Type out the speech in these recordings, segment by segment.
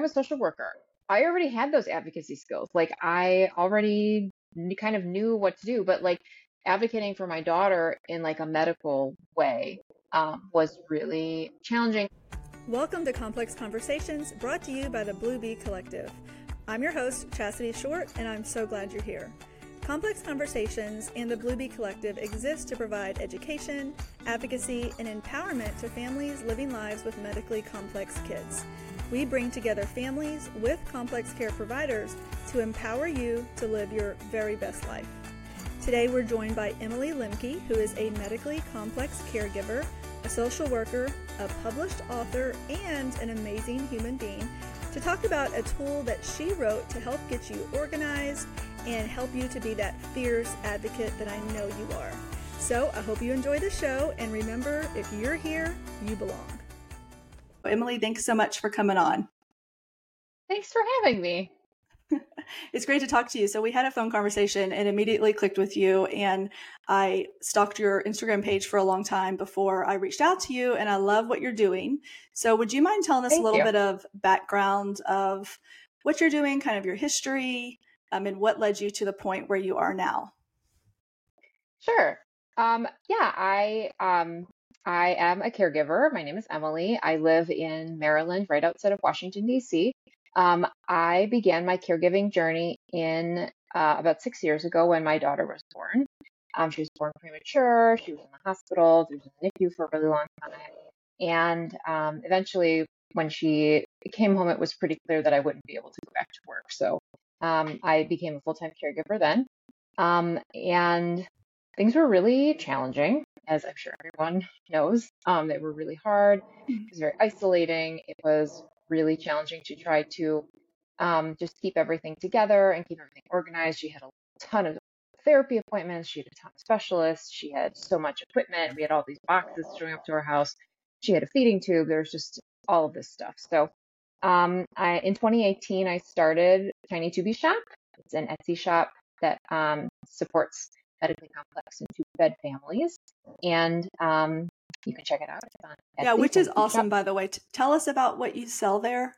I'm a social worker. I already had those advocacy skills. Like I already kind of knew what to do, but like advocating for my daughter in like a medical way um, was really challenging. Welcome to Complex Conversations, brought to you by the Blue Bee Collective. I'm your host, Chasity Short, and I'm so glad you're here. Complex Conversations and the Blue Bee Collective exist to provide education, advocacy, and empowerment to families living lives with medically complex kids. We bring together families with complex care providers to empower you to live your very best life. Today, we're joined by Emily Lemke, who is a medically complex caregiver, a social worker, a published author, and an amazing human being, to talk about a tool that she wrote to help get you organized and help you to be that fierce advocate that I know you are. So, I hope you enjoy the show, and remember if you're here, you belong. Emily, thanks so much for coming on. Thanks for having me. it's great to talk to you. So we had a phone conversation and immediately clicked with you and I stalked your Instagram page for a long time before I reached out to you and I love what you're doing. So would you mind telling us Thank a little you. bit of background of what you're doing, kind of your history, um, and what led you to the point where you are now? Sure. Um, yeah, I um, I am a caregiver. My name is Emily. I live in Maryland, right outside of Washington, D.C. Um, I began my caregiving journey in uh, about six years ago when my daughter was born. Um, she was born premature. She was in the hospital. She was in the NICU for a really long time. And um, eventually, when she came home, it was pretty clear that I wouldn't be able to go back to work. So um, I became a full time caregiver then. Um, and things were really challenging as I'm sure everyone knows. Um, they were really hard. It was very isolating. It was really challenging to try to um, just keep everything together and keep everything organized. She had a ton of therapy appointments. She had a ton of specialists. She had so much equipment. We had all these boxes showing up to our house. She had a feeding tube. There was just all of this stuff. So um, I, in 2018, I started Tiny Tubie Shop. It's an Etsy shop that um, supports medically complex and two bed families. And um, you can check it out. yeah, which is awesome, by the way. T- tell us about what you sell there.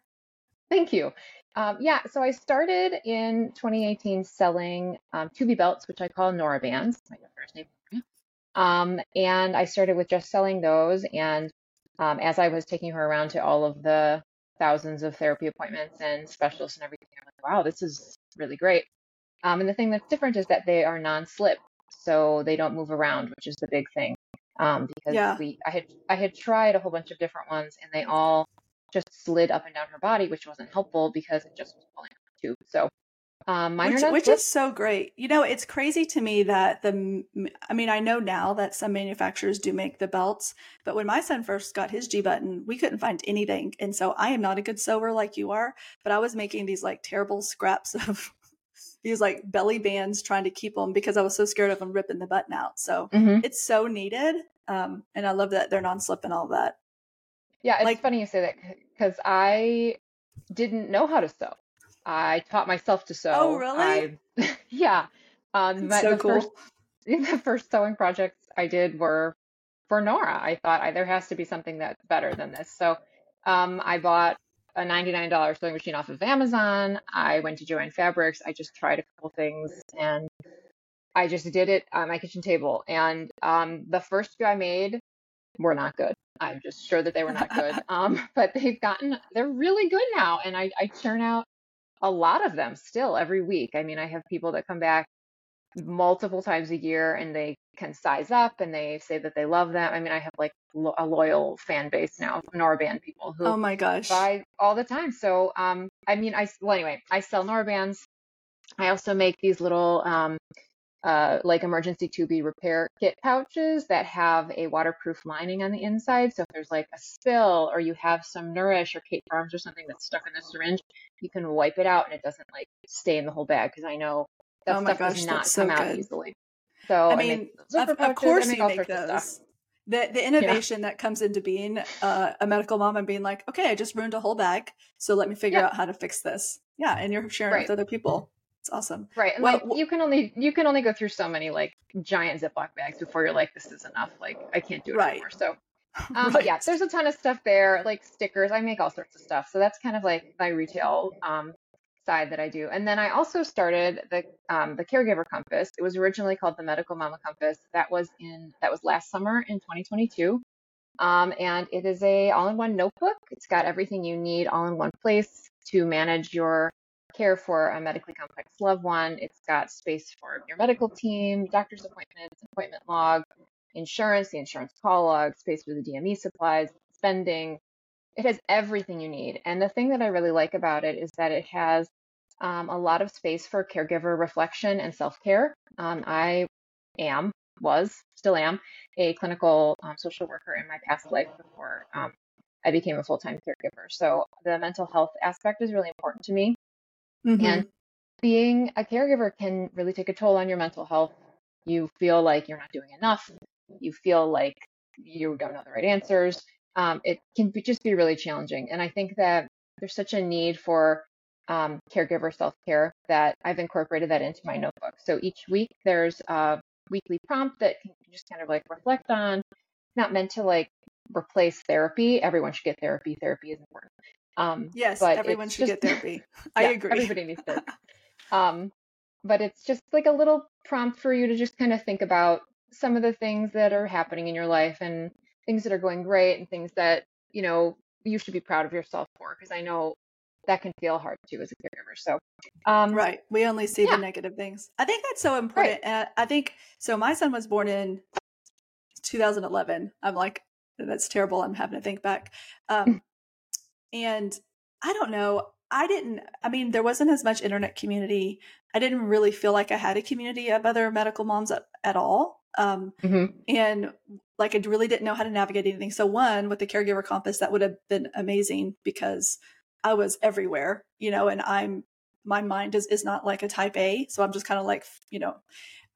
Thank you. Um, yeah, so I started in 2018 selling um, Tubie belts, which I call Nora bands. My daughter's name. Um, and I started with just selling those. And um, as I was taking her around to all of the thousands of therapy appointments and specialists and everything, I'm like, wow, this is really great. Um, and the thing that's different is that they are non-slip so they don't move around, which is the big thing. Um, because yeah. we, I had, I had tried a whole bunch of different ones, and they all just slid up and down her body, which wasn't helpful because it just was pulling her tube. So um, which, which is so great. You know, it's crazy to me that the, I mean, I know now that some manufacturers do make the belts, but when my son first got his G button, we couldn't find anything. And so I am not a good sewer like you are, but I was making these like terrible scraps of these like belly bands trying to keep them because I was so scared of them ripping the button out. So mm-hmm. it's so needed. Um, and I love that they're non-slip and all that. Yeah, it's like, funny you say that because I didn't know how to sew. I taught myself to sew. Oh, really? I, yeah. Um, my, so the cool. First, the first sewing projects I did were for Nora. I thought I, there has to be something that's better than this. So um, I bought a $99 sewing machine off of Amazon. I went to Joann Fabrics. I just tried a couple things and I just did it on my kitchen table. And um, the first few I made were not good. I'm just sure that they were not good. Um, but they've gotten, they're really good now. And I, I churn out a lot of them still every week. I mean, I have people that come back multiple times a year and they can size up and they say that they love them. I mean, I have like lo- a loyal fan base now, Noraband people who oh my gosh buy all the time. So, um, I mean, I well anyway, I sell Norabands. I also make these little um, uh, like emergency tubie repair kit pouches that have a waterproof lining on the inside. So if there's like a spill or you have some Nourish or Kate Farms or something that's stuck in the syringe, you can wipe it out and it doesn't like stay in the whole bag because I know that oh stuff gosh, does not come so out easily. So I mean, I of, of, course you make those. The the innovation yeah. that comes into being uh, a medical mom and being like, okay, I just ruined a whole bag, so let me figure yeah. out how to fix this. Yeah, and you're sharing right. with other people. It's awesome. Right. And well, like you can only you can only go through so many like giant Ziploc bags before you're like, this is enough. Like I can't do it right. anymore. So Um, right. Yeah, there's a ton of stuff there, like stickers. I make all sorts of stuff. So that's kind of like my retail um, side that I do. And then I also started the um, the Caregiver Compass. It was originally called the Medical Mama Compass. That was in that was last summer in 2022. Um, and it is a all-in-one notebook. It's got everything you need all in one place to manage your care for a medically complex loved one. It's got space for your medical team, doctor's appointments, appointment log, insurance, the insurance call log, space for the DME supplies, spending. It has everything you need. And the thing that I really like about it is that it has um, a lot of space for caregiver reflection and self care. Um, I am, was, still am, a clinical um, social worker in my past life before um, I became a full time caregiver. So the mental health aspect is really important to me. Mm-hmm. And being a caregiver can really take a toll on your mental health. You feel like you're not doing enough. You feel like you don't know the right answers. Um, it can be, just be really challenging. And I think that there's such a need for um, caregiver self care that I've incorporated that into my notebook. So each week there's a weekly prompt that can just kind of like reflect on, not meant to like replace therapy. Everyone should get therapy. Therapy is important. Um, yes, but everyone should just, get therapy. I yeah, agree. Everybody needs therapy. um, but it's just like a little prompt for you to just kind of think about some of the things that are happening in your life and things that are going great and things that you know you should be proud of yourself for because I know that can feel hard too as a caregiver. So, um, right, we only see yeah. the negative things. I think that's so important. Right. I think so. My son was born in 2011. I'm like, that's terrible. I'm having to think back. Um, and I don't know. I didn't, I mean, there wasn't as much internet community. I didn't really feel like I had a community of other medical moms at, at all. Um, mm-hmm. And like, I really didn't know how to navigate anything. So, one, with the caregiver compass, that would have been amazing because I was everywhere, you know, and I'm, my mind is, is not like a type A. So I'm just kind of like, you know,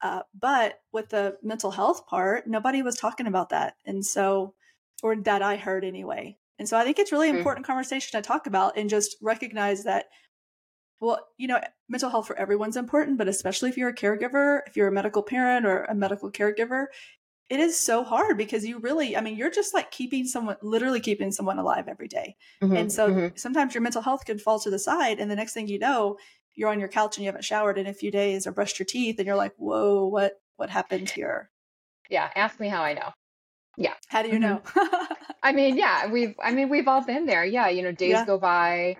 uh, but with the mental health part, nobody was talking about that. And so, or that I heard anyway. And so I think it's really mm-hmm. important conversation to talk about and just recognize that well, you know, mental health for everyone's important, but especially if you're a caregiver, if you're a medical parent or a medical caregiver, it is so hard because you really, I mean, you're just like keeping someone, literally keeping someone alive every day. Mm-hmm, and so mm-hmm. sometimes your mental health can fall to the side. And the next thing you know, you're on your couch and you haven't showered in a few days or brushed your teeth and you're like, whoa, what, what happened here? Yeah. Ask me how I know. Yeah. How do you know? Mm-hmm. I mean, yeah, we've I mean, we've all been there. Yeah, you know, days yeah. go by.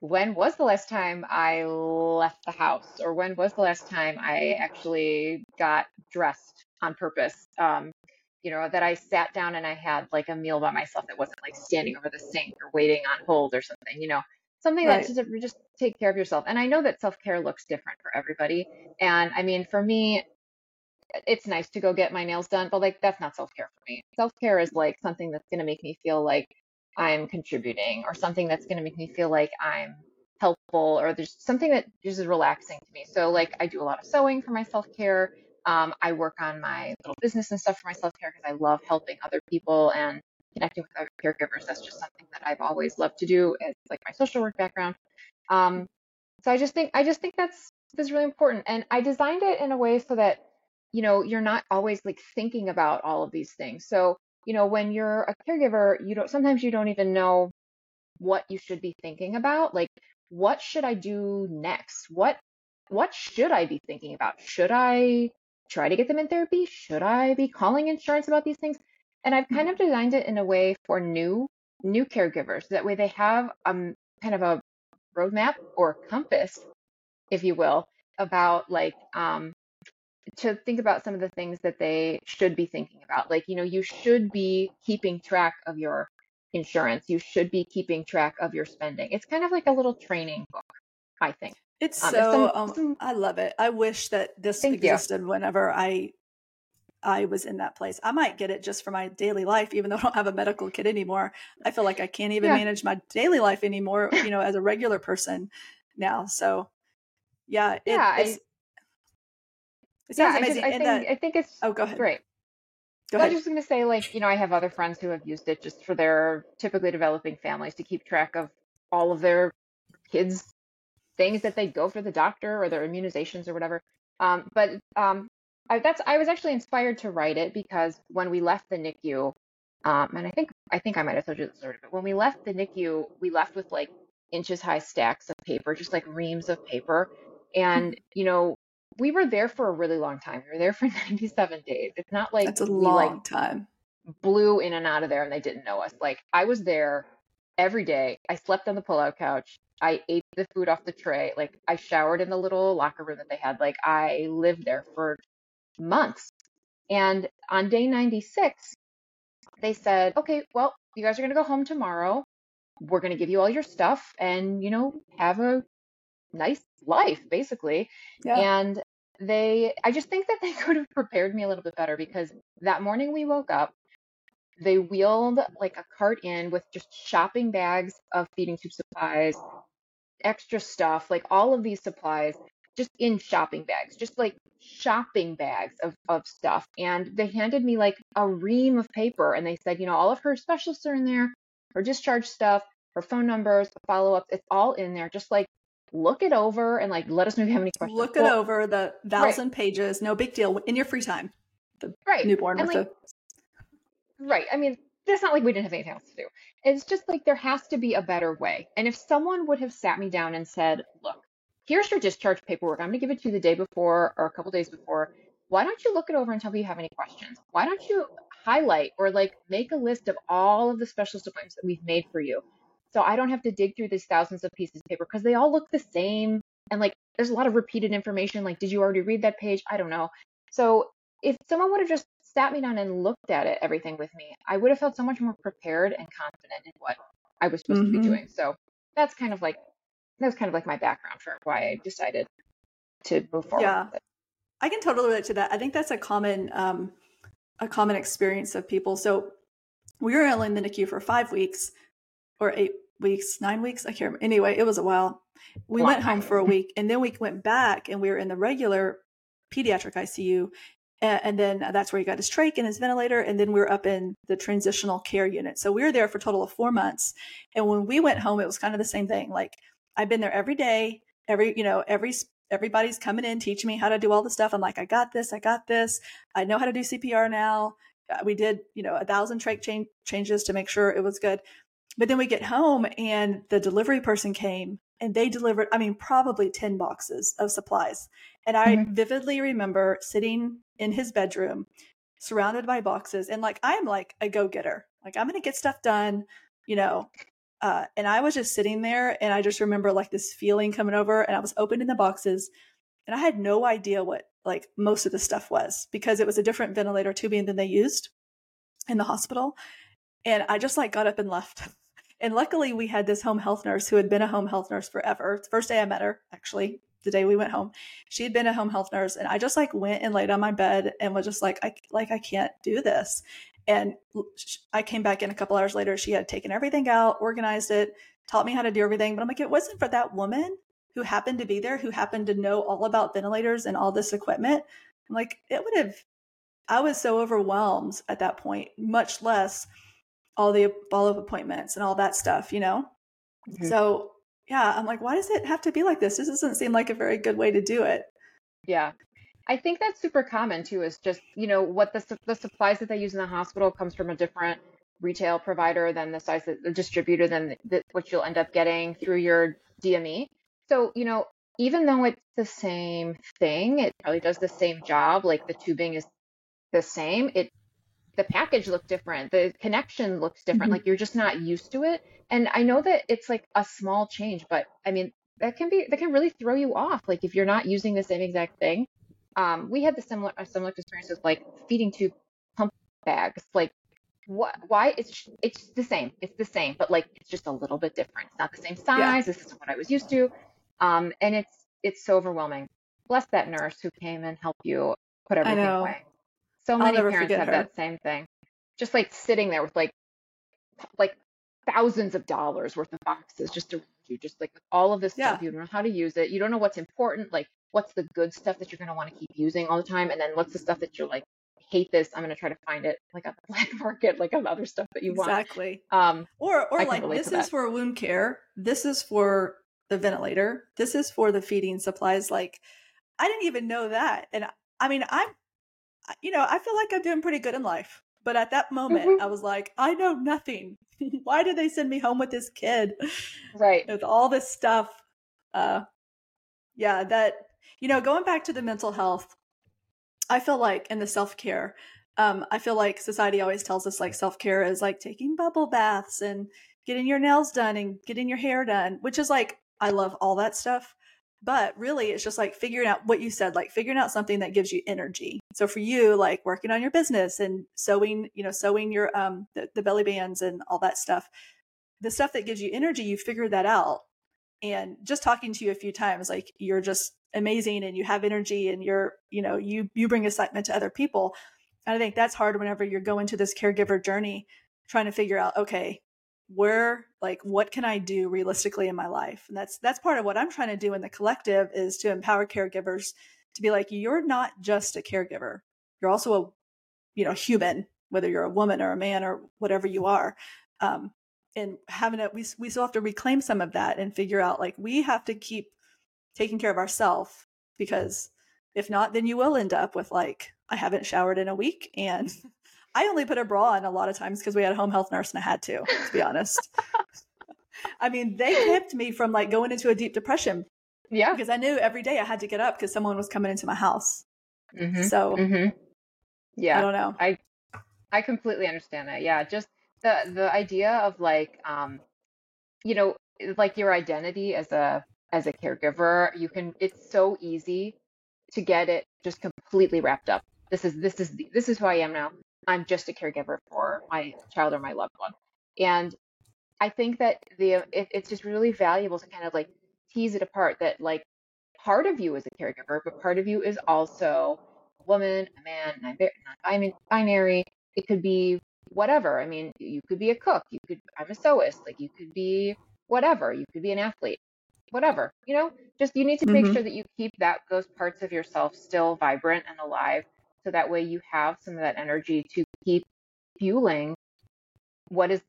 When was the last time I left the house or when was the last time I actually got dressed on purpose? Um, you know, that I sat down and I had like a meal by myself that wasn't like standing over the sink or waiting on hold or something, you know. Something right. that just just take care of yourself. And I know that self-care looks different for everybody. And I mean, for me, it's nice to go get my nails done, but like that's not self care for me. Self care is like something that's going to make me feel like I'm contributing or something that's going to make me feel like I'm helpful or there's something that just is relaxing to me. So like I do a lot of sewing for my self care. Um, I work on my little business and stuff for my self care because I love helping other people and connecting with other caregivers. That's just something that I've always loved to do. It's like my social work background. Um, so I just think I just think that's that's really important. And I designed it in a way so that you know, you're not always like thinking about all of these things. So, you know, when you're a caregiver, you don't sometimes you don't even know what you should be thinking about. Like, what should I do next? What what should I be thinking about? Should I try to get them in therapy? Should I be calling insurance about these things? And I've kind of mm-hmm. designed it in a way for new new caregivers. That way they have um kind of a roadmap or compass, if you will, about like um to think about some of the things that they should be thinking about. Like, you know, you should be keeping track of your insurance. You should be keeping track of your spending. It's kind of like a little training book, I think. It's um, so some, um, I love it. I wish that this existed you. whenever I I was in that place. I might get it just for my daily life, even though I don't have a medical kit anymore. I feel like I can't even yeah. manage my daily life anymore, you know, as a regular person now. So yeah, it, yeah, I, it sounds yeah, amazing. I, just, I think I think it's oh, go ahead. Great. Go ahead. I was just going to say, like, you know, I have other friends who have used it just for their typically developing families to keep track of all of their kids' things that they go for the doctor or their immunizations or whatever. Um, but um, I, that's I was actually inspired to write it because when we left the NICU, Um, and I think I think I might have told you this story, but when we left the NICU, we left with like inches high stacks of paper, just like reams of paper. And you know, we were there for a really long time. We were there for 97 days. It's not like that's a we long like time. blew in and out of there and they didn't know us. Like I was there every day. I slept on the pull-out couch. I ate the food off the tray. Like I showered in the little locker room that they had. Like I lived there for months. And on day 96, they said, okay, well, you guys are going to go home tomorrow. We're going to give you all your stuff and, you know, have a nice life, basically. Yeah. And they, I just think that they could have prepared me a little bit better because that morning we woke up, they wheeled like a cart in with just shopping bags of feeding tube supplies, extra stuff, like all of these supplies just in shopping bags, just like shopping bags of, of stuff. And they handed me like a ream of paper and they said, you know, all of her specialists are in there, her discharge stuff, her phone numbers, follow ups, it's all in there. Just like look it over and like let us know if you have any questions. Look it over the thousand right. pages, no big deal in your free time. The right. newborn and with like, the Right. I mean, it's not like we didn't have anything else to do. It's just like there has to be a better way. And if someone would have sat me down and said, look, here's your discharge paperwork. I'm going to give it to you the day before or a couple days before. Why don't you look it over and tell me if you have any questions? Why don't you highlight or like make a list of all of the specialist appointments that we've made for you? So I don't have to dig through these thousands of pieces of paper because they all look the same. And like there's a lot of repeated information. Like, did you already read that page? I don't know. So if someone would have just sat me down and looked at it, everything with me, I would have felt so much more prepared and confident in what I was supposed Mhm. to be doing. So that's kind of like that's kind of like my background for why I decided to move forward. Yeah. I can totally relate to that. I think that's a common um, a common experience of people. So we were only in the NICU for five weeks or eight weeks, nine weeks. I can't remember. Anyway, it was a while. We Long went home for a week and then we went back and we were in the regular pediatric ICU. And, and then that's where he got his trach and his ventilator. And then we were up in the transitional care unit. So we were there for a total of four months. And when we went home, it was kind of the same thing. Like I've been there every day, every, you know, every, everybody's coming in, teaching me how to do all the stuff. I'm like, I got this. I got this. I know how to do CPR now. Uh, We did, you know, a thousand trach chain changes to make sure it was good. But then we get home and the delivery person came and they delivered, I mean, probably 10 boxes of supplies. And I Mhm. vividly remember sitting in his bedroom surrounded by boxes and like, I'm like a go getter. Like, I'm going to get stuff done, you know. Uh, and I was just sitting there and I just remember like this feeling coming over and I was opening the boxes and I had no idea what like most of the stuff was because it was a different ventilator tubing than they used in the hospital. And I just like got up and left. And luckily, we had this home health nurse who had been a home health nurse forever. The first day I met her, actually, the day we went home. She had been a home health nurse, and I just like went and laid on my bed and was just like, I like I can't do this. And I came back in a couple hours later. She had taken everything out, organized it, taught me how to do everything. But I'm like, it wasn't for that woman who happened to be there, who happened to know all about ventilators and all this equipment. I'm like, it would have. I was so overwhelmed at that point, much less all the follow-up appointments and all that stuff, you know? Mhm. So yeah, I'm like, why does it have to be like this? This doesn't seem like a very good way to do it. Yeah. I think that's super common too, is just, you know, what the, the supplies that they use in the hospital comes from a different retail provider than the size that the distributor than the, what you'll end up getting through your DME. So, you know, even though it's the same thing, it probably does the same job, like the tubing is the same, it the package looked different, the connection looks different, Mhm. like you're just not used to it. And I know that it's like a small change, but I mean, that can be that can really throw you off, like if you're not using the same exact thing. Um, we had the similar a similar experience with like feeding tube pump bags. Like, what? Why? It's it's the same. It's the same, but like it's just a little bit different. It's not the same size. This isn't what I was used to. Um, and it's it's so overwhelming. Bless that nurse who came and helped you put everything away. So many parents have her. that same thing. Just like sitting there with like like thousands of dollars worth of boxes just around you, just like all of this Yeah. stuff. You don't know how to use it. You don't know what's important. Like what's the good stuff that you're going to want to keep using all the time, and then what's the stuff that you're like, hate this. I'm going to try to find it like on the black market, like on other stuff that you want. Exactly. Um, Or or like this is for wound care. This is for the ventilator. This is for the feeding supplies. Like I didn't even know that. And I- mean, I'm you know, I feel like I'm doing pretty good in life. But at that moment, mm-hmm. I was like, I know nothing. Why did they send me home with this kid? Right. With all this stuff. Uh, yeah, that, you know, going back to the mental health, I feel like in the self care, um, I feel like society always tells us like self care is like taking bubble baths and getting your nails done and getting your hair done, which is like, I love all that stuff. But really, it's just like figuring out what you said, like figuring out something that gives you energy. So for you, like working on your business and sewing, you know, sewing your um the, the belly bands and all that stuff, the stuff that gives you energy, you figure that out. And just talking to you a few times, like you're just amazing and you have energy and you're, you know, you you bring excitement to other people. And I think that's hard whenever you're going to this caregiver journey, trying to figure out, okay, where like what can i do realistically in my life? And that's that's part of what i'm trying to do in the collective is to empower caregivers to be like you're not just a caregiver. You're also a you know human whether you're a woman or a man or whatever you are. Um, and having it we, we still have to reclaim some of that and figure out like we have to keep taking care of ourselves because if not then you will end up with like i haven't showered in a week and I only put a bra on a lot of times because we had a home health nurse and I had to, to be honest. I mean, they kept me from like going into a deep depression. Yeah. Because I knew every day I had to get up because someone was coming into my house. Mm-hmm. So, mm-hmm. yeah. I don't know. I, I completely understand that. Yeah. Just the, the idea of like, um, you know, like your identity as a, as a caregiver, you can, it's so easy to get it just completely wrapped up. This is, this is, this is who I am now. I'm just a caregiver for my child or my loved one. And I think that the it, it's just really valuable to kind of like tease it apart that like part of you is a caregiver, but part of you is also a woman, a man, not binary. It could be whatever. I mean, you could be a cook. You could. I'm a sewist. Like you could be whatever. You could be an athlete. Whatever. You know, just you need to make mm-hmm. sure that you keep that those parts of yourself still vibrant and alive so that way you have some of that energy to keep fueling what is,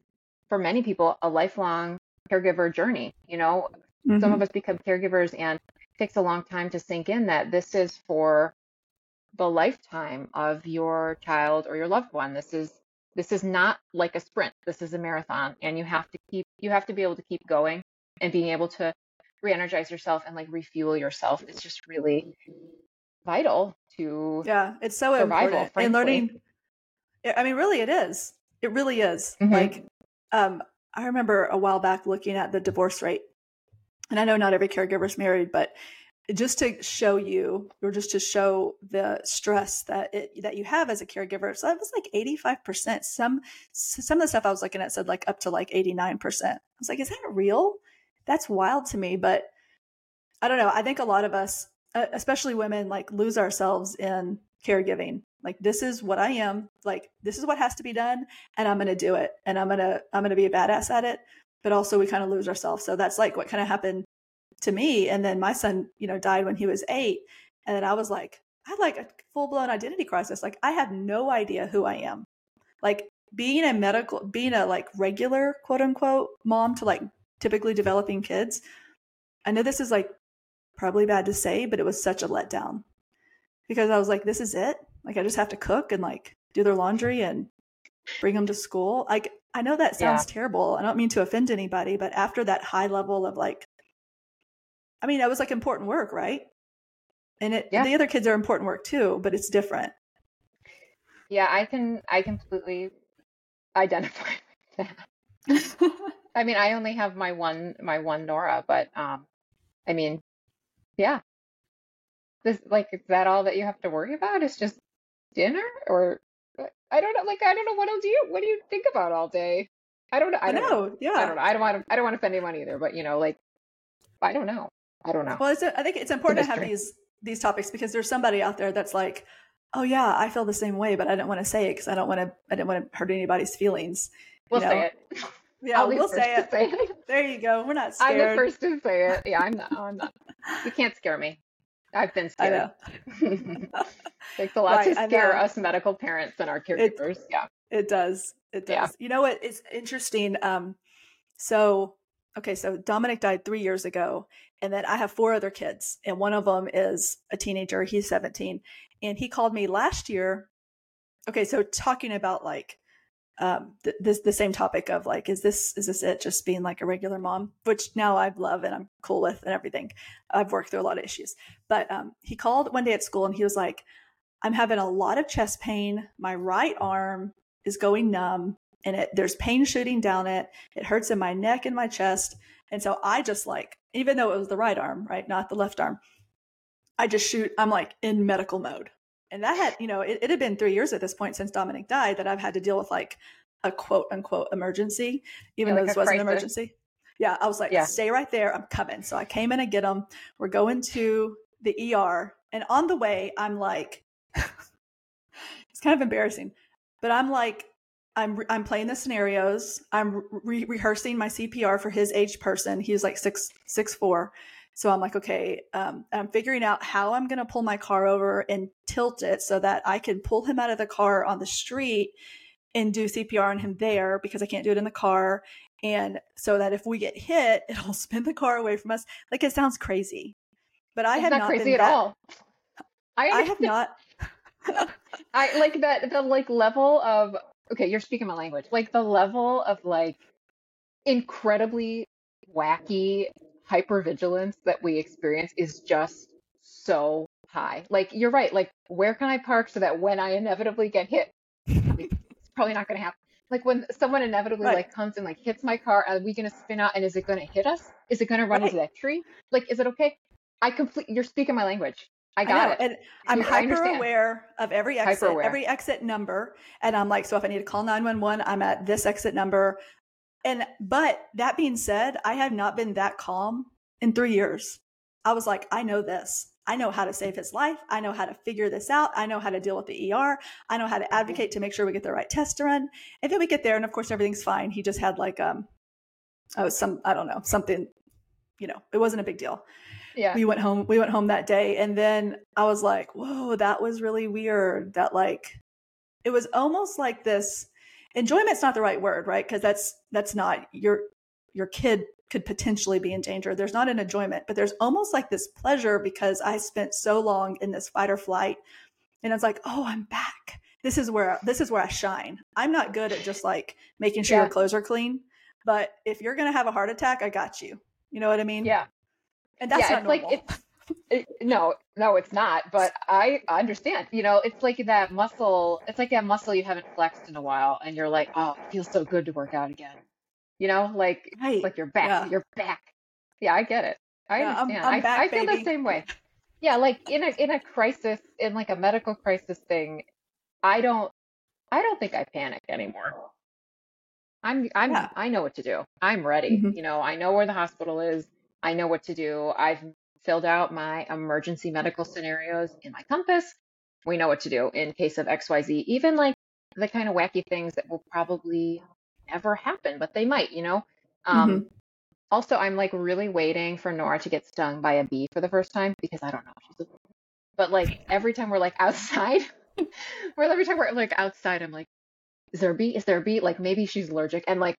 for many people, a lifelong caregiver journey. You know, mm-hmm. some of us become caregivers and it takes a long time to sink in that this is for the lifetime of your child or your loved one. This is this is not like a sprint. This is a marathon and you have to keep you have to be able to keep going and being able to re-energize yourself and like refuel yourself. It's just really vital to yeah it's so survival, important frankly. and learning i mean really it is. It really is. Mm-hmm. like um i remember a while back looking at the divorce rate and i know not every caregiver is married but just to show you or just to show the stress that it that you have as a caregiver so it was like 85% some some of the stuff i was looking at said like up to like 89% i was like is that real? That's wild to me but i don't know. I think a lot of us especially women like lose ourselves in caregiving. Like this is what i am. Like this is what has to be done and i'm going to do it and i'm going to i'm going to be a badass at it. But also we kind of lose ourselves. So that's like what kind of happened to me. And then my son you know died when he was 8 and then i was like i had like a full-blown identity crisis. Like i have no idea who i am. Like being a medical being a like regular quote unquote mom to like typically developing kids i know this is like probably bad to say, but it was such a letdown because I was like, this is it. Like, I just have to cook and like do their laundry and bring them to school. Like, I know that sounds yeah. terrible. I don't mean to offend anybody, but after that high level of like, I mean, that was like important work, right? And it, yeah. the other kids are important work too, but it's different. Yeah, I can, I completely identify with that. I mean, I only have my one, my one Nora, but, um, I mean, yeah. This like is that all that you have to worry about? Is just dinner or uh, I don't know. Like I don't know what else do you what do you think about all day? I don't know. I, don't know. know. Yeah. I don't know. I don't want to. I don't want to offend anyone either. But you know, like I don't know. I don't know. Well, it's a, I think it's important it's to have these these topics because there's somebody out there that's like, oh yeah, I feel the same way, but I don't want to say it because I don't want to. I didn't want to hurt anybody's feelings. We'll you know? say it. Yeah, we'll say it. say it. There you go. We're not scared. I'm the first to say it. Yeah, I'm not. I'm not. You can't scare me. I've been scared. Takes a lot right, to scare us medical parents and our caregivers. It, yeah, it does. It does. Yeah. You know what? It's interesting. Um, so okay, so Dominic died three years ago, and then I have four other kids, and one of them is a teenager. He's 17, and he called me last year okay, so talking about like um th- this the same topic of like is this is this it? Just being like a regular mom which now i love and i'm cool with and everything. I've worked through a lot of issues. But um he called one day at school and he was like i'm having a lot of chest pain. My right arm is going numb and it there's pain shooting down it. It hurts in my neck and my chest. And so i just like even though it was the right arm right not the left arm i just shoot i'm like in medical mode and that had you know it, it, had been three years at this point since dominic died that i've had to deal with like a quote unquote emergency even yeah, though like this wasn't an emergency. Yeah i was like yeah. stay right there i'm coming. So i came in and get him we're going to the er and on the way i'm like it's kind of embarrassing but i'm like i'm i'm playing the scenarios i'm re- rehearsing my cpr for his age person he's like six six four so I'm like, okay, um, I'm figuring out how I'm going to pull my car over and tilt it so that I can pull him out of the car on the street and do CPR on him there because I can't do it in the car. And so that if we get hit, it'll spin the car away from us. Like it sounds crazy, but I it's have not, not crazy at that, all. I, I have not. I like that the like level of okay, you're speaking my language. Like the level of like incredibly wacky hypervigilance that we experience is just so high. Like you're right. Like where can I park so that when I inevitably get hit, it's probably not going to happen. Like when someone inevitably right. like comes and like hits my car, are we going to spin out and is it going to hit us? Is it going to run right. into that tree? Like is it okay? I complete. You're speaking my language. I got I it. And I'm hyper aware of every exit, every exit number. And I'm like, so if I need to call 911, I'm at this exit number. And but that being said, I have not been that calm in three years. I was like, I know this. I know how to save his life. I know how to figure this out. I know how to deal with the ER. I know how to advocate to make sure we get the right test to run. And then we get there, and of course everything's fine. He just had like um, oh some I don't know something, you know, it wasn't a big deal. Yeah. We went home. We went home that day, and then I was like, whoa, that was really weird. That like, it was almost like this enjoyment's not the right word, right? Because that's that's not your your kid could potentially be in danger. There's not an enjoyment, but there's almost like this pleasure because I spent so long in this fight or flight, and it's like, oh, I'm back. This is where this is where I shine. I'm not good at just like making sure yeah. your clothes are clean, but if you're gonna have a heart attack, I got you. You know what I mean? Yeah. And that's yeah, not normal. like it, no, no, it's not. But I understand. You know, it's like that muscle. It's like that muscle you haven't flexed in a while, and you're like, oh, it feels so good to work out again. You know, like right. like you're back. Yeah. You're back. Yeah, I get it. I yeah, understand. I'm, I'm back, I, I feel baby. the same way. Yeah, like in a in a crisis, in like a medical crisis thing, I don't I don't think I panic anymore. I'm I'm yeah. I know what to do. I'm ready. Mm-hmm. You know, I know where the hospital is. I know what to do. I've filled out my emergency medical scenarios in my compass. We know what to do in case of XYZ, even like the kind of wacky things that will probably never happen, but they might, you know? Um, mm-hmm. Also, I'm like really waiting for Nora to get stung by a bee for the first time because I don't know. if She's a, but like every time we're like outside, or every time we're like outside, I'm like, is there a bee? Is there a bee? Like maybe she's allergic. And like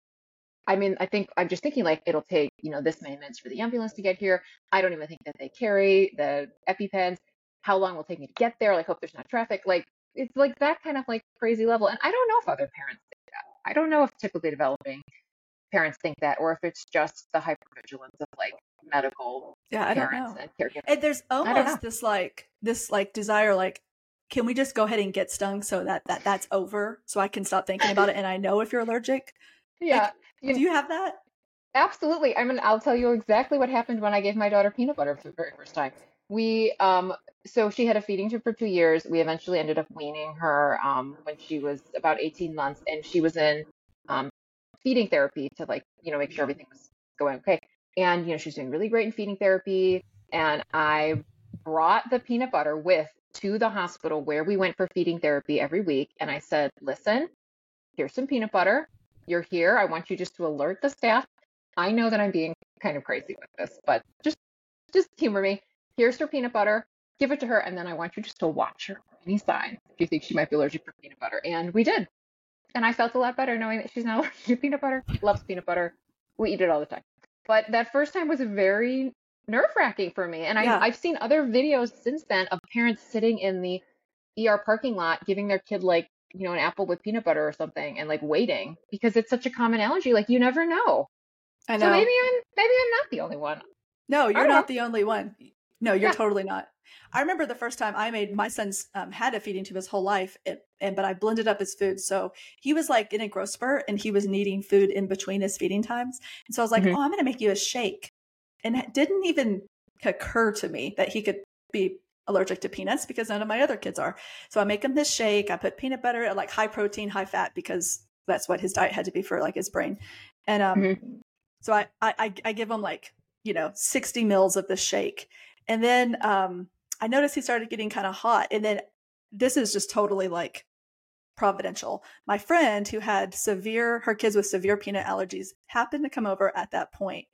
I mean, I think I'm just thinking like it'll take, you know, this many minutes for the ambulance to get here. I don't even think that they carry the EpiPens. How long will it take me to get there? Like, hope there's not traffic. Like, it's like that kind of like crazy level. And I don't know if other parents think that. I don't know if typically developing parents think that, or if it's just the hypervigilance of like medical yeah, I don't know. and caregivers. And there's almost this like this like desire, like, can we just go ahead and get stung so that that that's over, so I can stop thinking about it and I know if you're allergic. Yeah. Like, you Do you have that? Absolutely. I mean, I'll tell you exactly what happened when I gave my daughter peanut butter for the very first time. We, um, so she had a feeding tube for two years. We eventually ended up weaning her um, when she was about 18 months, and she was in um, feeding therapy to like, you know, make sure everything was going okay. And you know, she's doing really great in feeding therapy. And I brought the peanut butter with to the hospital where we went for feeding therapy every week. And I said, listen, here's some peanut butter you're here. I want you just to alert the staff. I know that I'm being kind of crazy with this, but just just humor me. Here's her peanut butter. Give it to her, and then I want you just to watch her for any sign if you think she might be allergic to peanut butter. And we did. And I felt a lot better knowing that she's not allergic to peanut butter. Loves peanut butter. We eat it all the time. But that first time was very nerve wracking for me. And I. I've seen other videos since then of parents sitting in the ER parking lot giving their kid like you know, an apple with peanut butter or something and like waiting because it's such a common allergy. Like you never know. I know. So maybe I'm maybe I'm not the only one. No, you're don't know. the only one. No, you're Yeah. totally not. I remember the first time I made my son's um, had a feeding tube his whole life, and, and but I blended up his food, so he was like in a growth spurt, and he was needing food in between his feeding times, and so I was like, Mhm. "Oh, I'm going to make you a shake," and it didn't even occur to me that he could be allergic to peanuts because none of my other kids are. So I make him this shake. I put peanut butter, like high protein, high fat, because that's what his diet had to be for like his brain, and um, Mhm. so I, I I give him like you know 60 mils of the shake, and then um, I noticed he started getting kind of hot, and then this is just totally like providential. My friend who had severe her kids with severe peanut allergies happened to come over at that point,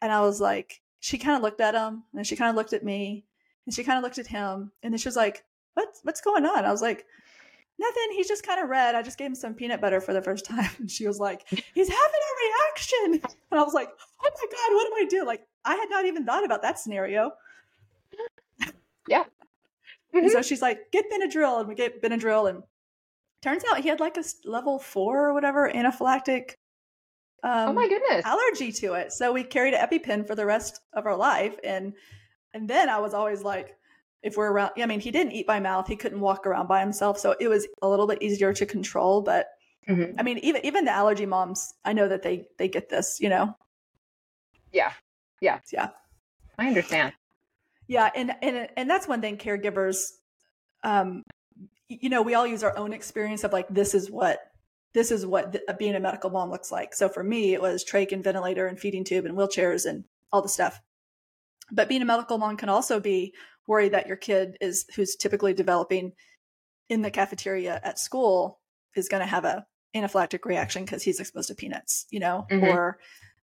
and I was like, she kind of looked at him, and she kind of looked at me, and she kind of looked at him, and then she was like, "What's what's going on?" I was like. Nothing. He's just kind of red. I just gave him some peanut butter for the first time. And she was like, he's having a reaction. And I was like, oh my God, what do I do? Like, I had not even thought about that scenario. Yeah. And so she's like, get Benadryl. And we get Benadryl. And turns out he had like a level four or whatever anaphylactic um, oh my goodness. allergy to it. So we carried an EpiPen for the rest of our life. And and then I was always like, if we're around, I mean, he didn't eat by mouth. He couldn't walk around by himself. So it was a little bit easier to control. But Mhm. I mean, even even the allergy moms, I know that they they get this, you know. Yeah. Yeah. Yeah. I understand. Yeah, and and and that's one thing caregivers um you know, we all use our own experience of like this is what this is what th- being a medical mom looks like. So for me, it was trach and ventilator and feeding tube and wheelchairs and all the stuff. But being a medical mom can also be worried that your kid is who's typically developing in the cafeteria at school is going to have a anaphylactic reaction because he's exposed to peanuts, you know, Mhm. or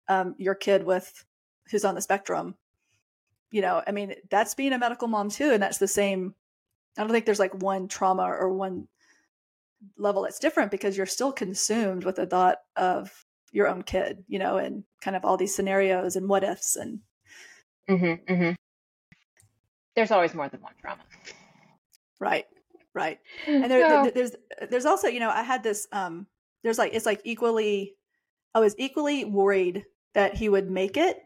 um, your kid with who's on the spectrum. You know, I mean, that's being a medical mom too, and that's the same. I don't think there's like one trauma or one level that's different because you're still consumed with the thought of your own kid, you know, and kind of all these scenarios and what ifs and Mm-hmm, mm-hmm. There's always more than one trauma. right, right. and there, So- th- there's there's also you know i had this um there's like it's like equally i was equally worried that he would make it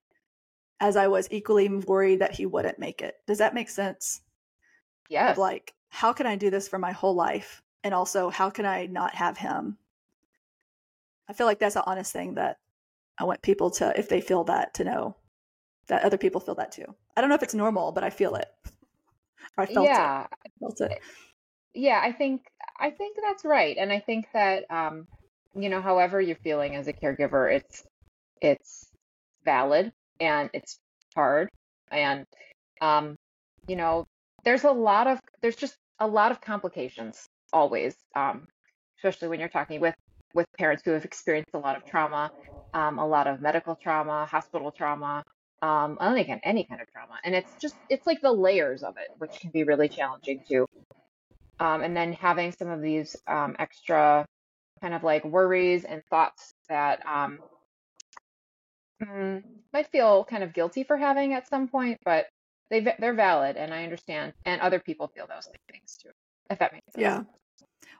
as i was equally worried that he wouldn't make it does that make sense Yeah. like how can i do this for my whole life and also how can i not have him i feel like that's an honest thing that i want people to if they feel that to know that other people feel that too. I don't know if it's normal but i feel it. I felt yeah. it I felt it. Yeah i think i think that's right. And i think that um you know however you're feeling as a caregiver it's it's valid and it's hard. And um you know there's a lot of there's just a lot of complications always um especially when you're talking with with parents who have experienced a lot of trauma um, a lot of medical trauma hospital trauma um any kind any kind of trauma and it's just it's like the layers of it which can be really challenging too um, and then having some of these um, extra kind of like worries and thoughts that um, mm, might feel kind of guilty for having at some point, but they they're valid, and I understand, and other people feel those things too, if that makes sense. Yeah.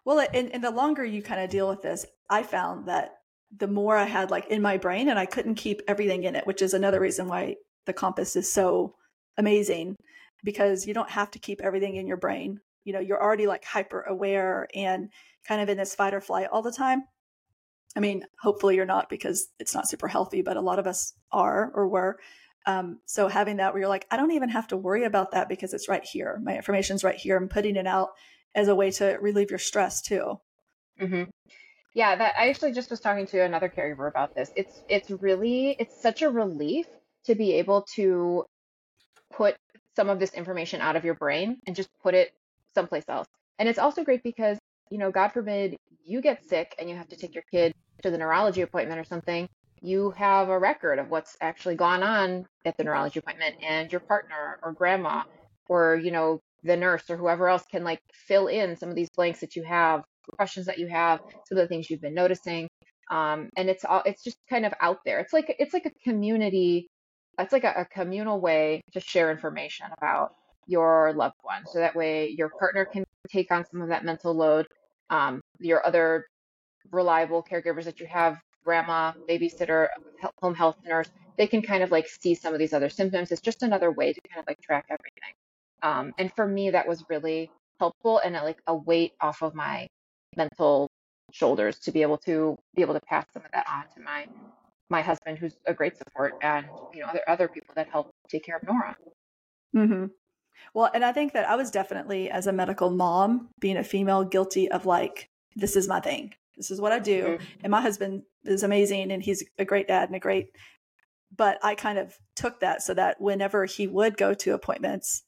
Well, and, and the longer you kind of deal with this, I found that the more I had like in my brain, and I couldn't keep everything in it, which is another reason why the compass is so amazing because you don't have to keep everything in your brain. You know, you're already like hyper aware and kind of in this fight or flight all the time. I mean, hopefully you're not because it's not super healthy, but a lot of us are or were. Um, so having that where you're like, I don't even have to worry about that because it's right here. My information's right here. I'm putting it out as a way to relieve your stress too. hmm Yeah, that I actually just was talking to another caregiver about this. It's it's really it's such a relief to be able to put some of this information out of your brain and just put it someplace else. And it's also great because, you know, God forbid you get sick and you have to take your kid to the neurology appointment or something. You have a record of what's actually gone on at the neurology appointment and your partner or grandma or, you know, the nurse or whoever else can like fill in some of these blanks that you have, questions that you have, some of the things you've been noticing. Um, and it's all it's just kind of out there. It's like it's like a community it's like a, a communal way to share information about your loved one so that way your partner can take on some of that mental load um, your other reliable caregivers that you have, grandma, babysitter, home health nurse, they can kind of like see some of these other symptoms. It's just another way to kind of like track everything. Um, and for me, that was really helpful and like a weight off of my mental shoulders to be able to be able to pass some of that on to my my husband, who's a great support, and you know other other people that help take care of Nora. Mm-hmm. Well, and I think that I was definitely, as a medical mom, being a female, guilty of like, this is my thing. This is what I do. Mm-hmm. And my husband is amazing and he's a great dad and a great, but I kind of took that so that whenever he would go to appointments,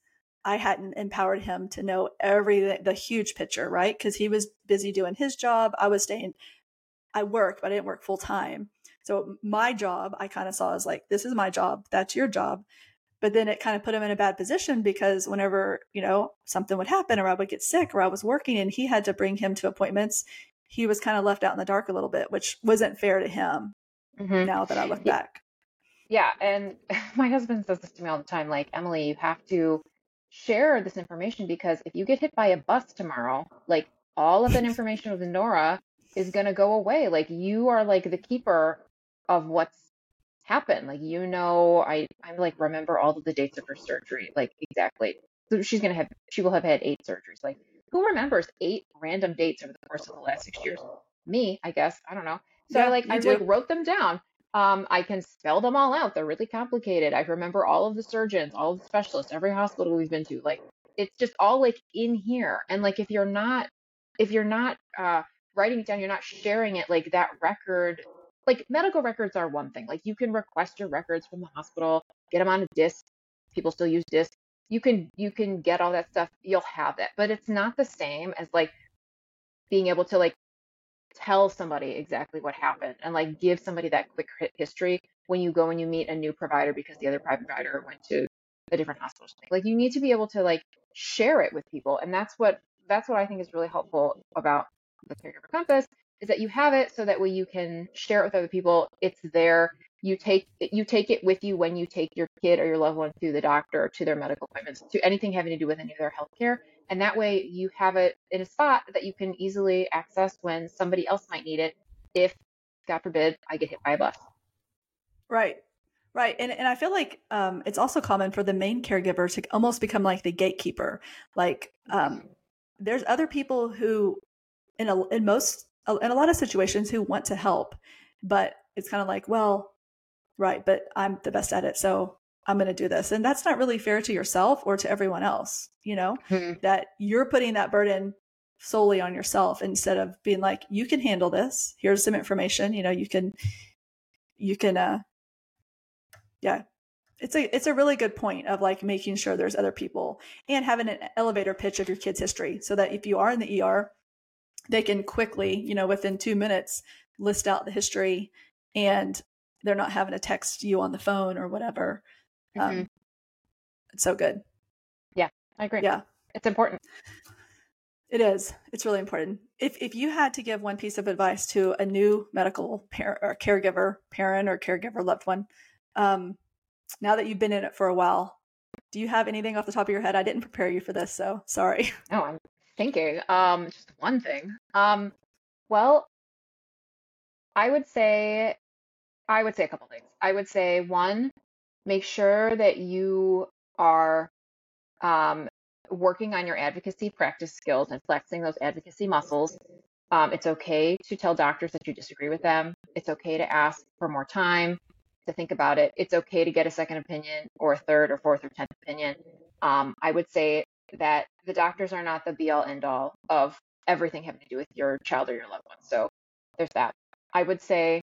I hadn't empowered him to know every the huge picture, right? Because he was busy doing his job. I was staying, I worked, but I didn't work full time. So my job, I kind of saw as like, this is my job, that's your job. But then it kind of put him in a bad position because whenever, you know, something would happen or I would get sick or I was working and he had to bring him to appointments, he was kind of left out in the dark a little bit, which wasn't fair to him mm-hmm. now that I look back. Yeah. And my husband says this to me all the time like, Emily, you have to share this information because if you get hit by a bus tomorrow, like all of that information with Nora is going to go away. Like you are like the keeper of what's happened. Like you know, I I'm like remember all of the dates of her surgery, like exactly. So she's gonna have she will have had eight surgeries. Like who remembers eight random dates over the course of the last six years? Me, I guess. I don't know. So yeah, I like I do. like wrote them down. Um, I can spell them all out. They're really complicated. I remember all of the surgeons, all of the specialists, every hospital we've been to. Like it's just all like in here. And like if you're not if you're not uh writing it down, you're not sharing it, like that record like medical records are one thing. Like you can request your records from the hospital, get them on a disc. People still use discs. You can you can get all that stuff. You'll have it, but it's not the same as like being able to like tell somebody exactly what happened and like give somebody that quick history when you go and you meet a new provider because the other provider went to a different hospital. Like you need to be able to like share it with people, and that's what that's what I think is really helpful about the caregiver compass is that you have it so that way you can share it with other people. It's there. You take you take it with you when you take your kid or your loved one to the doctor or to their medical appointments, to anything having to do with any of their healthcare. And that way you have it in a spot that you can easily access when somebody else might need it if, God forbid, I get hit by a bus. Right. Right. And, and I feel like um, it's also common for the main caregiver to almost become like the gatekeeper. Like um, there's other people who, in, a, in most in a lot of situations who want to help, but it's kind of like, well, right, but I'm the best at it, so I'm going to do this. And that's not really fair to yourself or to everyone else, you know, mm-hmm. that you're putting that burden solely on yourself instead of being like, you can handle this. Here's some information, you know, you can, you can, uh, yeah, it's a it's a really good point of like making sure there's other people and having an elevator pitch of your kid's history so that if you are in the ER they can quickly, you know, within two minutes, list out the history and they're not having to text you on the phone or whatever. Mm-hmm. Um, it's so good. Yeah, I agree. Yeah. It's important. It is. It's really important. If if you had to give one piece of advice to a new medical parent or caregiver, parent or caregiver loved one, um, now that you've been in it for a while, do you have anything off the top of your head? I didn't prepare you for this, so sorry. Oh, I'm thinking. Um, just one thing. Um, well, I would say, I would say a couple things. I would say one, make sure that you are um, working on your advocacy practice skills and flexing those advocacy muscles. Um, it's okay to tell doctors that you disagree with them. It's okay to ask for more time to think about it. It's okay to get a second opinion or a third or fourth or tenth opinion. Um, I would say that the doctors are not the be all end all of everything having to do with your child or your loved one. So there's that. I would say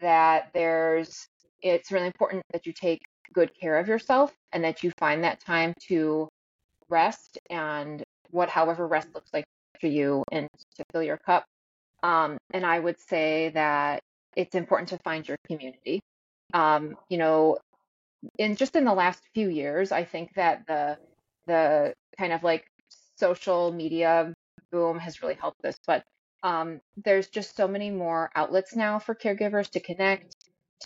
that there's it's really important that you take good care of yourself and that you find that time to rest and what however rest looks like for you and to fill your cup. Um, and I would say that it's important to find your community. Um, you know, in just in the last few years, I think that the the kind of like social media boom has really helped this. But um, there's just so many more outlets now for caregivers to connect,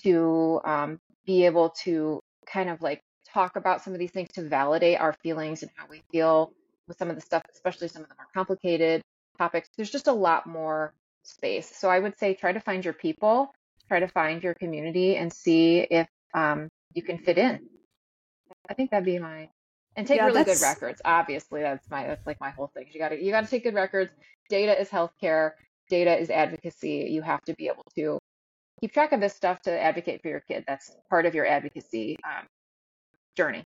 to um, be able to kind of like talk about some of these things to validate our feelings and how we feel with some of the stuff, especially some of the more complicated topics, there's just a lot more space. So I would say try to find your people, try to find your community, and see if um, you can fit in. I think that'd be my and take yeah, really good records. Obviously, that's my that's like my whole thing. You gotta you gotta take good records. Data is healthcare. Data is advocacy. You have to be able to keep track of this stuff to advocate for your kid. That's part of your advocacy um, journey.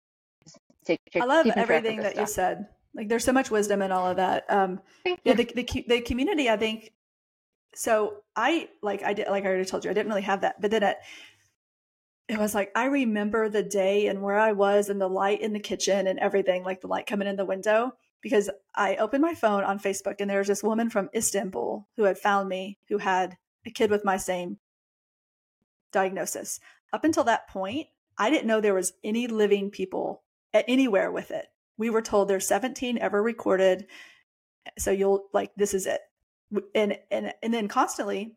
Take, take, I love everything that stuff. you said. Like, there's so much wisdom in all of that. Um, yeah, the, the the community. I think. So I like I did like I already told you I didn't really have that, but then at it was like I remember the day and where I was and the light in the kitchen and everything, like the light coming in the window. Because I opened my phone on Facebook and there was this woman from Istanbul who had found me who had a kid with my same diagnosis. Up until that point, I didn't know there was any living people anywhere with it. We were told there's 17 ever recorded. So you'll like this is it. And and and then constantly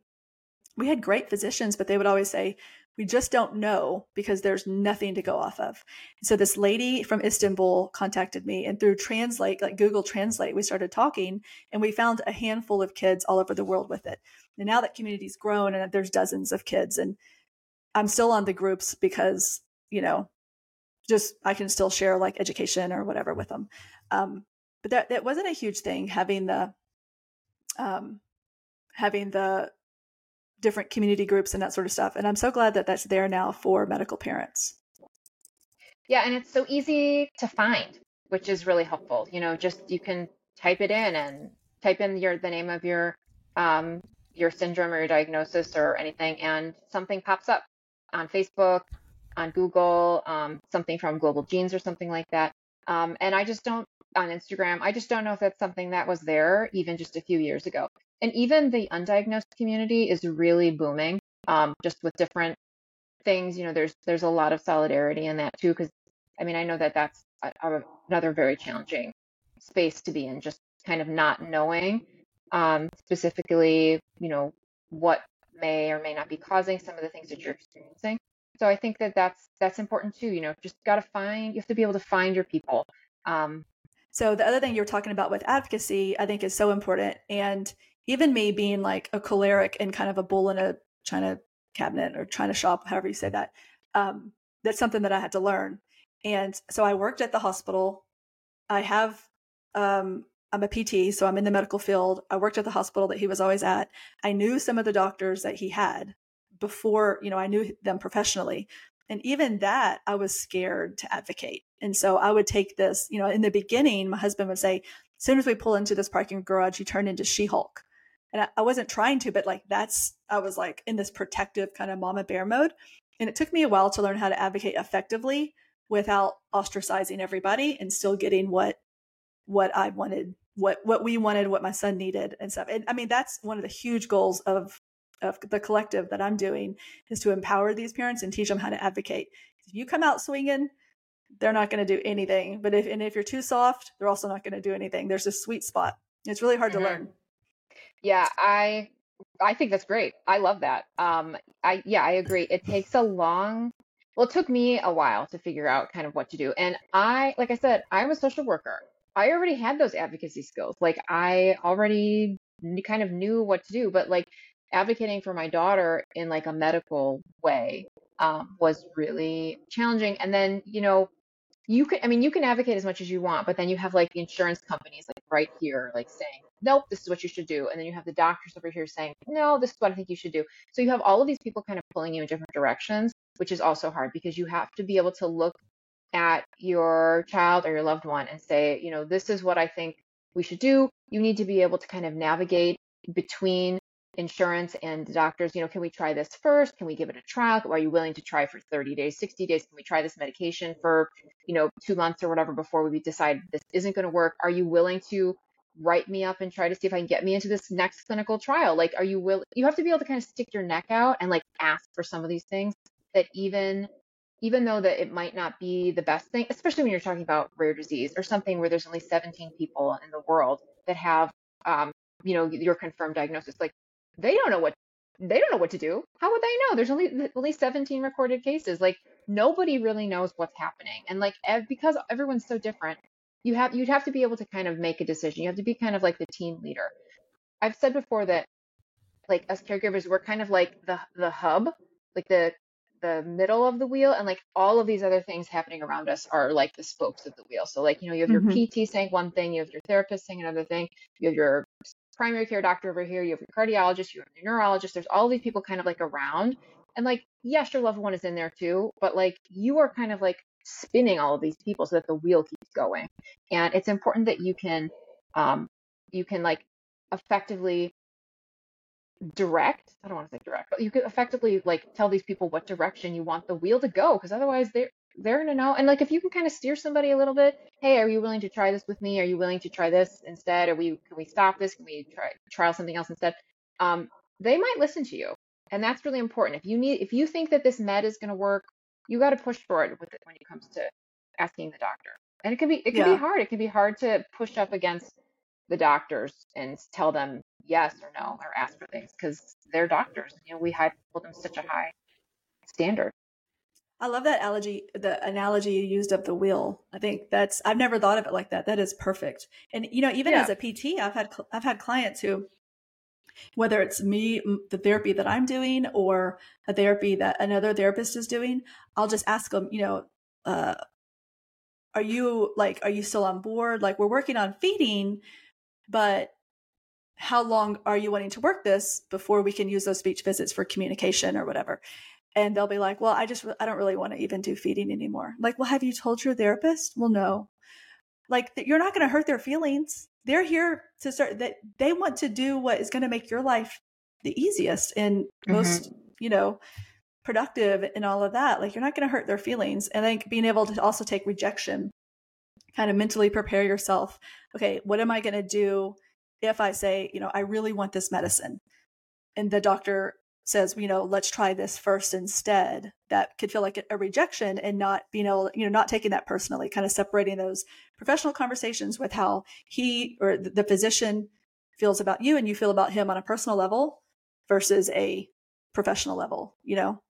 we had great physicians, but they would always say, we just don't know because there's nothing to go off of. So this lady from Istanbul contacted me and through Translate, like Google Translate, we started talking and we found a handful of kids all over the world with it. And now that community's grown and there's dozens of kids and I'm still on the groups because, you know, just I can still share like education or whatever with them. Um, but that, that wasn't a huge thing having the um, having the different community groups and that sort of stuff. And I'm so glad that that's there now for medical parents. Yeah, and it's so easy to find, which is really helpful. You know, just you can type it in and type in your the name of your um, your syndrome or your diagnosis or anything, and something pops up on Facebook, on Google, um, something from Global Genes or something like that. Um, and I just don't on Instagram. I just don't know if that's something that was there even just a few years ago and even the undiagnosed community is really booming um, just with different things you know there's there's a lot of solidarity in that too because i mean i know that that's a, a, another very challenging space to be in just kind of not knowing um, specifically you know what may or may not be causing some of the things that you're experiencing so i think that that's that's important too you know just got to find you have to be able to find your people um, so the other thing you're talking about with advocacy i think is so important and even me being like a choleric and kind of a bull in a china cabinet or china shop, however you say that, um, that's something that I had to learn. And so I worked at the hospital. I have, um, I'm a PT, so I'm in the medical field. I worked at the hospital that he was always at. I knew some of the doctors that he had before, you know, I knew them professionally. And even that, I was scared to advocate. And so I would take this, you know, in the beginning, my husband would say, as soon as we pull into this parking garage, he turned into She Hulk and I, I wasn't trying to, but like that's I was like in this protective kind of mama bear mode, and it took me a while to learn how to advocate effectively without ostracizing everybody and still getting what what I wanted, what what we wanted, what my son needed, and stuff. And I mean, that's one of the huge goals of of the collective that I'm doing is to empower these parents and teach them how to advocate. If you come out swinging, they're not going to do anything. But if and if you're too soft, they're also not going to do anything. There's a sweet spot. It's really hard mm-hmm. to learn. Yeah, I I think that's great. I love that. Um, I yeah, I agree. It takes a long. Well, it took me a while to figure out kind of what to do, and I, like I said, I'm a social worker. I already had those advocacy skills. Like I already kind of knew what to do, but like advocating for my daughter in like a medical way um, was really challenging. And then you know you can i mean you can advocate as much as you want but then you have like the insurance companies like right here like saying nope this is what you should do and then you have the doctors over here saying no this is what i think you should do so you have all of these people kind of pulling you in different directions which is also hard because you have to be able to look at your child or your loved one and say you know this is what i think we should do you need to be able to kind of navigate between insurance and doctors, you know, can we try this first? Can we give it a trial? Are you willing to try for 30 days, 60 days? Can we try this medication for, you know, two months or whatever before we decide this isn't going to work? Are you willing to write me up and try to see if I can get me into this next clinical trial? Like, are you will you have to be able to kind of stick your neck out and like ask for some of these things that even even though that it might not be the best thing, especially when you're talking about rare disease or something where there's only 17 people in the world that have um, you know your confirmed diagnosis like they don't know what they don't know what to do. How would they know? There's only only 17 recorded cases. Like nobody really knows what's happening, and like ev- because everyone's so different, you have you'd have to be able to kind of make a decision. You have to be kind of like the team leader. I've said before that like as caregivers, we're kind of like the the hub, like the the middle of the wheel and like all of these other things happening around us are like the spokes of the wheel. So like, you know, you have your mm-hmm. PT saying one thing, you have your therapist saying another thing, you have your primary care doctor over here, you have your cardiologist, you have your neurologist. There's all these people kind of like around. And like, yes, your loved one is in there too, but like you are kind of like spinning all of these people so that the wheel keeps going. And it's important that you can um you can like effectively direct i don't want to say direct but you could effectively like tell these people what direction you want the wheel to go because otherwise they're they're gonna know and like if you can kind of steer somebody a little bit hey are you willing to try this with me? Are you willing to try this instead? Are we can we stop this? Can we try trial something else instead? Um they might listen to you and that's really important. If you need if you think that this med is going to work you got to push for it with it when it comes to asking the doctor. And it can be it can yeah. be hard. It can be hard to push up against the doctors and tell them yes or no or ask for things because they're doctors. You know, we hold them such a high standard. I love that analogy, the analogy you used of the wheel. I think that's I've never thought of it like that. That is perfect. And you know, even yeah. as a PT, I've had I've had clients who whether it's me the therapy that I'm doing or a therapy that another therapist is doing, I'll just ask them, you know, uh, are you like are you still on board? Like we're working on feeding, but how long are you wanting to work this before we can use those speech visits for communication or whatever? And they'll be like well i just i don't really want to even do feeding anymore. Like well have you told your therapist? Well no. Like you're not going to hurt their feelings. They're here to start that they want to do what is going to make your life the easiest and mm-hmm. most you know productive and all of that. Like you're not going to hurt their feelings. And i think being able to also take rejection kind of mentally prepare yourself. Okay what am i going to do if I say, you know, I really want this medicine, and the doctor says, you know, let's try this first instead, that could feel like a rejection and not being able, you know, not taking that personally, kind of separating those professional conversations with how he or the physician feels about you and you feel about him on a personal level versus a professional level, you know?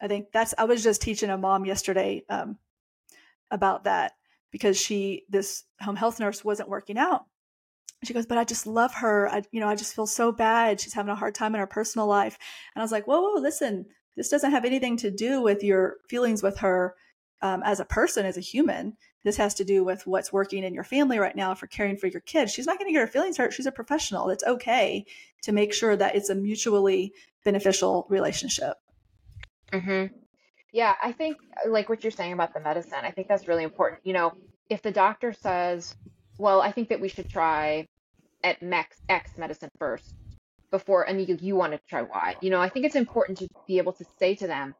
I think that's, I was just teaching a mom yesterday um, about that because she, this home health nurse wasn't working out she goes, but I just love her. I, you know, I just feel so bad. She's having a hard time in her personal life. And I was like, whoa, whoa, listen, this doesn't have anything to do with your feelings with her um, as a person, as a human. This has to do with what's working in your family right now for caring for your kids. She's not going to get her feelings hurt. She's a professional. It's okay to make sure that it's a mutually beneficial relationship. Mm-hmm. Yeah, I think like what you're saying about the medicine, I think that's really important. You know, if the doctor says, well, I think that we should try at max X medicine first before and you, you want to try Y. You know, I think it's important to be able to say to them,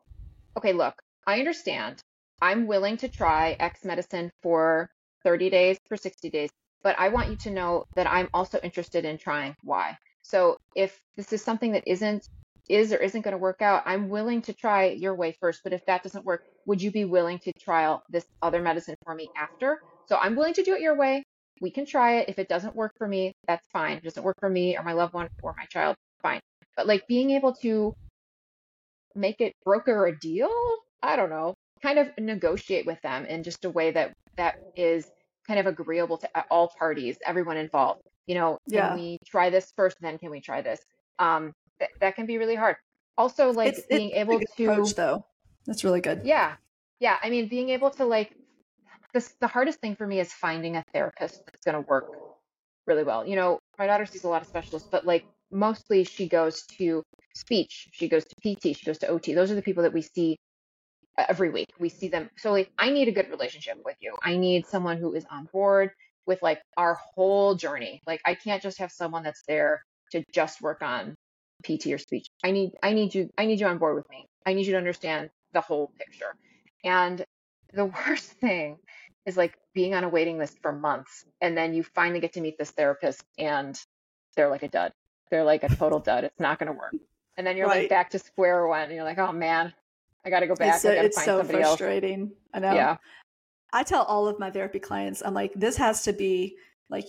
okay, look, I understand. I'm willing to try X medicine for 30 days, for 60 days, but I want you to know that I'm also interested in trying Y. So if this is something that isn't is or isn't going to work out, I'm willing to try your way first. But if that doesn't work, would you be willing to trial this other medicine for me after? So I'm willing to do it your way we can try it. If it doesn't work for me, that's fine. It doesn't work for me or my loved one or my child, fine. But like being able to make it broker a deal, I don't know, kind of negotiate with them in just a way that that is kind of agreeable to all parties, everyone involved. You know, can yeah. we try this first, then can we try this? Um, th- that can be really hard. Also, like it's, being it's able to approach, though. That's really good. Yeah, yeah. I mean, being able to like this the hardest thing for me is finding a therapist that's going to work really well. You know, my daughter sees a lot of specialists, but like mostly she goes to speech, she goes to PT, she goes to OT. Those are the people that we see every week. We see them. So like I need a good relationship with you. I need someone who is on board with like our whole journey. Like I can't just have someone that's there to just work on PT or speech. I need I need you I need you on board with me. I need you to understand the whole picture. And the worst thing is like being on a waiting list for months and then you finally get to meet this therapist and they're like a dud. They're like a total dud. It's not going to work. And then you're right. like back to square one and you're like, oh man, I got to go back. It's, a, it's so frustrating. Else. I know. Yeah. I tell all of my therapy clients, I'm like, this has to be like,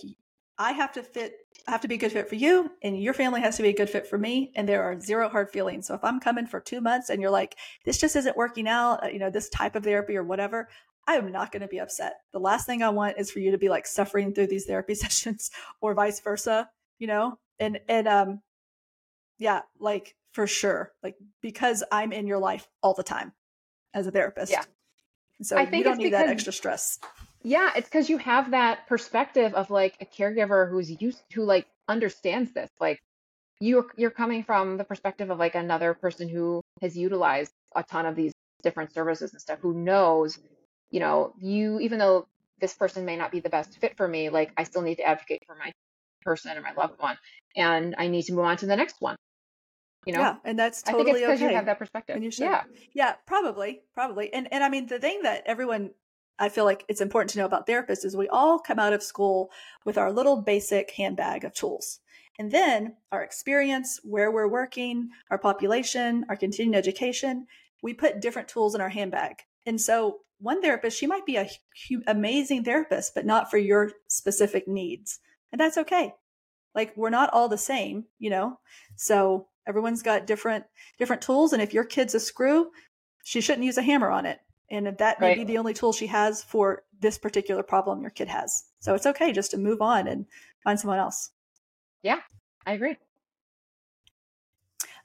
I have to fit, I have to be a good fit for you, and your family has to be a good fit for me. And there are zero hard feelings. So if I'm coming for two months and you're like, this just isn't working out, uh, you know, this type of therapy or whatever, I am not going to be upset. The last thing I want is for you to be like suffering through these therapy sessions or vice versa, you know? And, and, um, yeah, like for sure, like because I'm in your life all the time as a therapist. Yeah. So I think you don't need because, that extra stress. Yeah, it's because you have that perspective of like a caregiver who's used who like understands this. Like you're you're coming from the perspective of like another person who has utilized a ton of these different services and stuff who knows you know you even though this person may not be the best fit for me like i still need to advocate for my person or my loved one and i need to move on to the next one you know yeah and that's totally I think it's because okay. you have that perspective And you yeah yeah probably probably and and i mean the thing that everyone I feel like it's important to know about therapists is we all come out of school with our little basic handbag of tools. And then our experience, where we're working, our population, our continuing education, we put different tools in our handbag. And so one therapist, she might be a amazing therapist, but not for your specific needs. And that's okay. Like we're not all the same, you know? So everyone's got different different tools and if your kid's a screw, she shouldn't use a hammer on it. And that may right. be the only tool she has for this particular problem your kid has. So it's okay just to move on and find someone else. Yeah, I agree.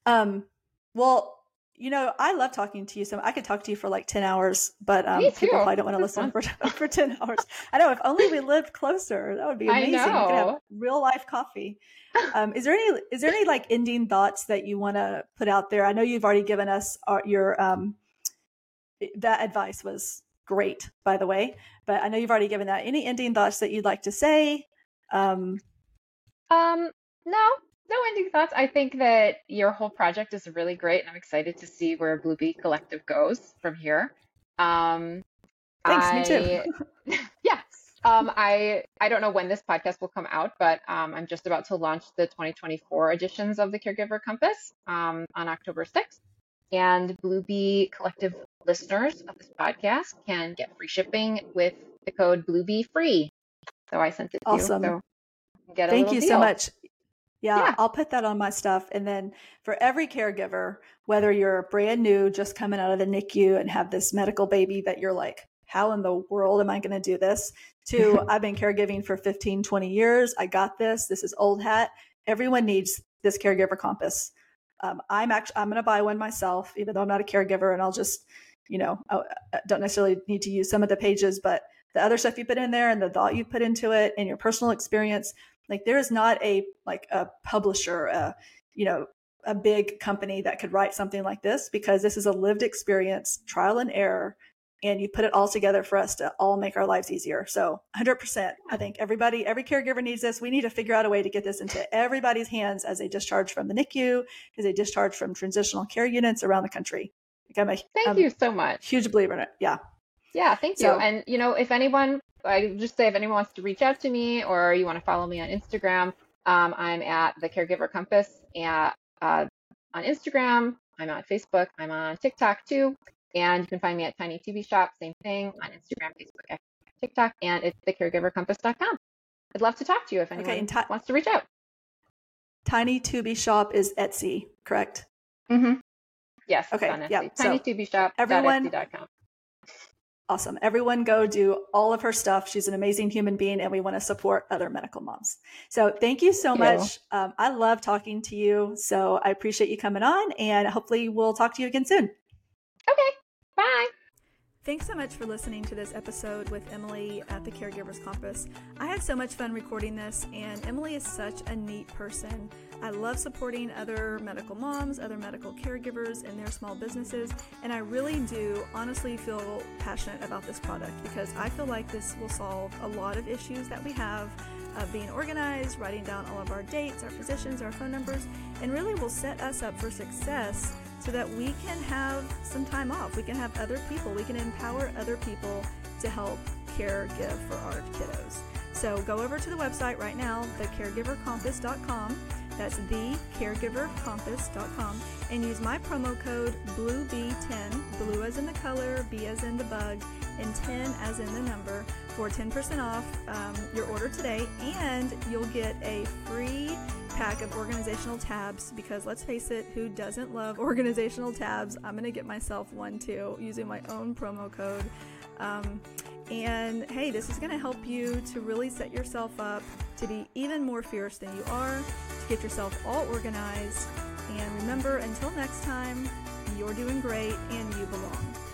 Um, well, you know, I love talking to you. So I could talk to you for like 10 hours, but um, people probably don't want to listen for, for 10 hours. I know if only we lived closer, that would be amazing. We could have real life coffee. Um, is there any, is there any like ending thoughts that you want to put out there? I know you've already given us our, your, um, that advice was great, by the way, but I know you've already given that. Any ending thoughts that you'd like to say? Um, um, no, no ending thoughts. I think that your whole project is really great, and I'm excited to see where Blue Bee Collective goes from here. Um, Thanks, I, me too. yeah. Um, I I don't know when this podcast will come out, but um, I'm just about to launch the 2024 editions of the Caregiver Compass um, on October 6th. And Blue Bee Collective listeners of this podcast can get free shipping with the code Blue Bee Free. So I sent it to awesome. you. So Thank you deal. so much. Yeah, yeah, I'll put that on my stuff. And then for every caregiver, whether you're brand new, just coming out of the NICU and have this medical baby that you're like, how in the world am I going to do this? To I've been caregiving for 15, 20 years. I got this. This is old hat. Everyone needs this caregiver compass. Um, I'm actually, I'm going to buy one myself, even though I'm not a caregiver and I'll just, you know, I don't necessarily need to use some of the pages, but the other stuff you put in there and the thought you put into it and your personal experience like there is not a like a publisher, a, you know, a big company that could write something like this because this is a lived experience, trial and error, and you put it all together for us to all make our lives easier. So 100%, I think everybody, every caregiver needs this. We need to figure out a way to get this into everybody's hands as they discharge from the NICU, as they discharge from transitional care units around the country. Like I'm a, thank I'm you so much. Huge believer in it. Yeah. Yeah, thank you. So, and you know, if anyone I just say if anyone wants to reach out to me or you want to follow me on Instagram, um, I'm at the Caregiver Compass at, uh, on Instagram. I'm on Facebook. I'm on TikTok too. And you can find me at Tiny Tubie Shop, same thing on Instagram, Facebook, TikTok, and it's thecaregivercompass.com. I'd love to talk to you if anyone okay, t- wants to reach out. Tiny Tubie Shop is Etsy, correct? Mm-hmm. Yes. Okay. Yeah. Tiny so Tubie Shop. Everyone. Awesome. Everyone go do all of her stuff. She's an amazing human being and we want to support other medical moms. So thank you so thank much. You. Um, I love talking to you. So I appreciate you coming on and hopefully we'll talk to you again soon. Okay. Thanks so much for listening to this episode with Emily at the Caregiver's Compass. I had so much fun recording this, and Emily is such a neat person. I love supporting other medical moms, other medical caregivers in their small businesses, and I really do honestly feel passionate about this product because I feel like this will solve a lot of issues that we have of being organized, writing down all of our dates, our physicians, our phone numbers, and really will set us up for success so that we can have some time off. We can have other people, we can empower other people to help care give for our kiddos. So go over to the website right now, thecaregivercompass.com. That's thecaregivercompass.com and use my promo code BLUEBEE10, blue as in the color, B as in the bug, and 10 as in the number for 10% off um, your order today. And you'll get a free pack of organizational tabs because let's face it, who doesn't love organizational tabs? I'm going to get myself one too using my own promo code. Um, And hey, this is going to help you to really set yourself up to be even more fierce than you are, to get yourself all organized. And remember, until next time, you're doing great and you belong.